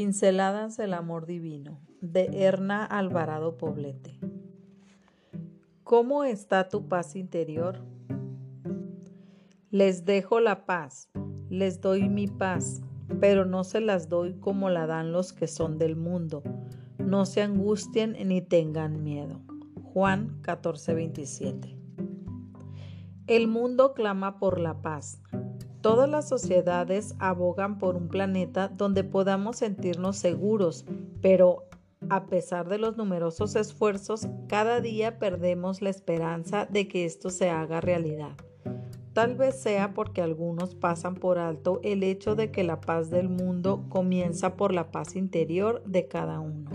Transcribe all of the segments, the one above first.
Pinceladas del Amor Divino de Erna Alvarado Poblete. ¿Cómo está tu paz interior? Les dejo la paz, les doy mi paz, pero no se las doy como la dan los que son del mundo. No se angustien ni tengan miedo. Juan 14:27. El mundo clama por la paz, Todas las sociedades abogan por un planeta donde podamos sentirnos seguros, pero a pesar de los numerosos esfuerzos, cada día perdemos la esperanza de que esto se haga realidad. Tal vez sea porque algunos pasan por alto el hecho de que la paz del mundo comienza por la paz interior de cada uno.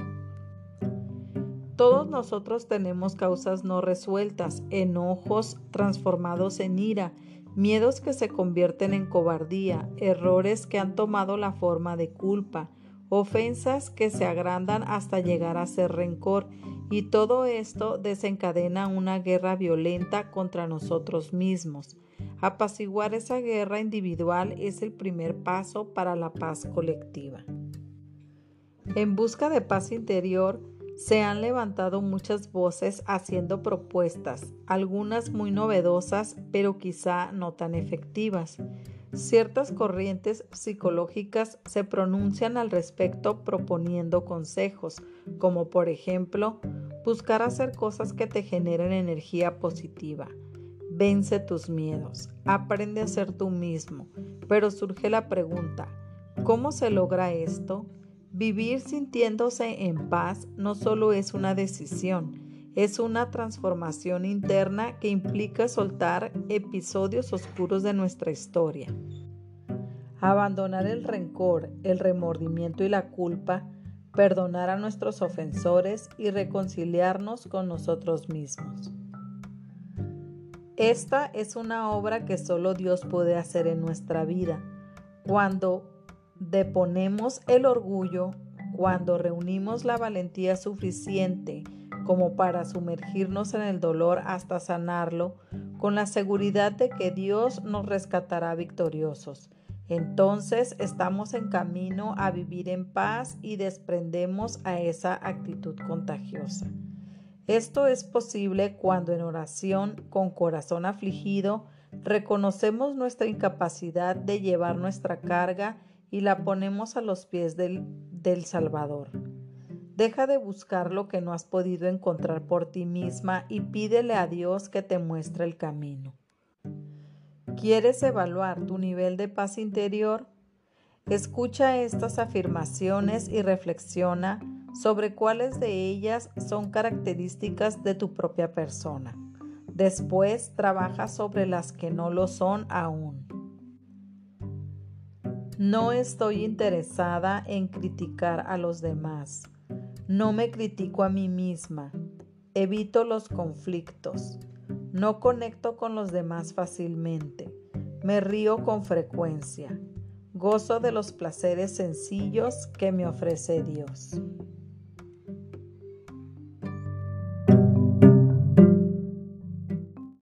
Todos nosotros tenemos causas no resueltas, enojos transformados en ira, miedos que se convierten en cobardía, errores que han tomado la forma de culpa, ofensas que se agrandan hasta llegar a ser rencor, y todo esto desencadena una guerra violenta contra nosotros mismos. Apaciguar esa guerra individual es el primer paso para la paz colectiva. En busca de paz interior, se han levantado muchas voces haciendo propuestas, algunas muy novedosas, pero quizá no tan efectivas. Ciertas corrientes psicológicas se pronuncian al respecto proponiendo consejos, como por ejemplo, buscar hacer cosas que te generen energía positiva. Vence tus miedos, aprende a ser tú mismo. Pero surge la pregunta, ¿cómo se logra esto? Vivir sintiéndose en paz no solo es una decisión, es una transformación interna que implica soltar episodios oscuros de nuestra historia. Abandonar el rencor, el remordimiento y la culpa, perdonar a nuestros ofensores y reconciliarnos con nosotros mismos. Esta es una obra que solo Dios puede hacer en nuestra vida. Cuando deponemos el orgullo cuando reunimos la valentía suficiente como para sumergirnos en el dolor hasta sanarlo, con la seguridad de que Dios nos rescatará victoriosos. Entonces estamos en camino a vivir en paz y desprendemos a esa actitud contagiosa. Esto es posible cuando en oración, con corazón afligido, reconocemos nuestra incapacidad de llevar nuestra carga y la ponemos a los pies del, del Salvador. Deja de buscar lo que no has podido encontrar por ti misma y pídele a Dios que te muestre el camino. ¿Quieres evaluar tu nivel de paz interior? Escucha estas afirmaciones y reflexiona sobre cuáles de ellas son características de tu propia persona. Después trabaja sobre las que no lo son aún. No estoy interesada en criticar a los demás. No me critico a mí misma. Evito los conflictos. No conecto con los demás fácilmente. Me río con frecuencia. Gozo de los placeres sencillos que me ofrece Dios.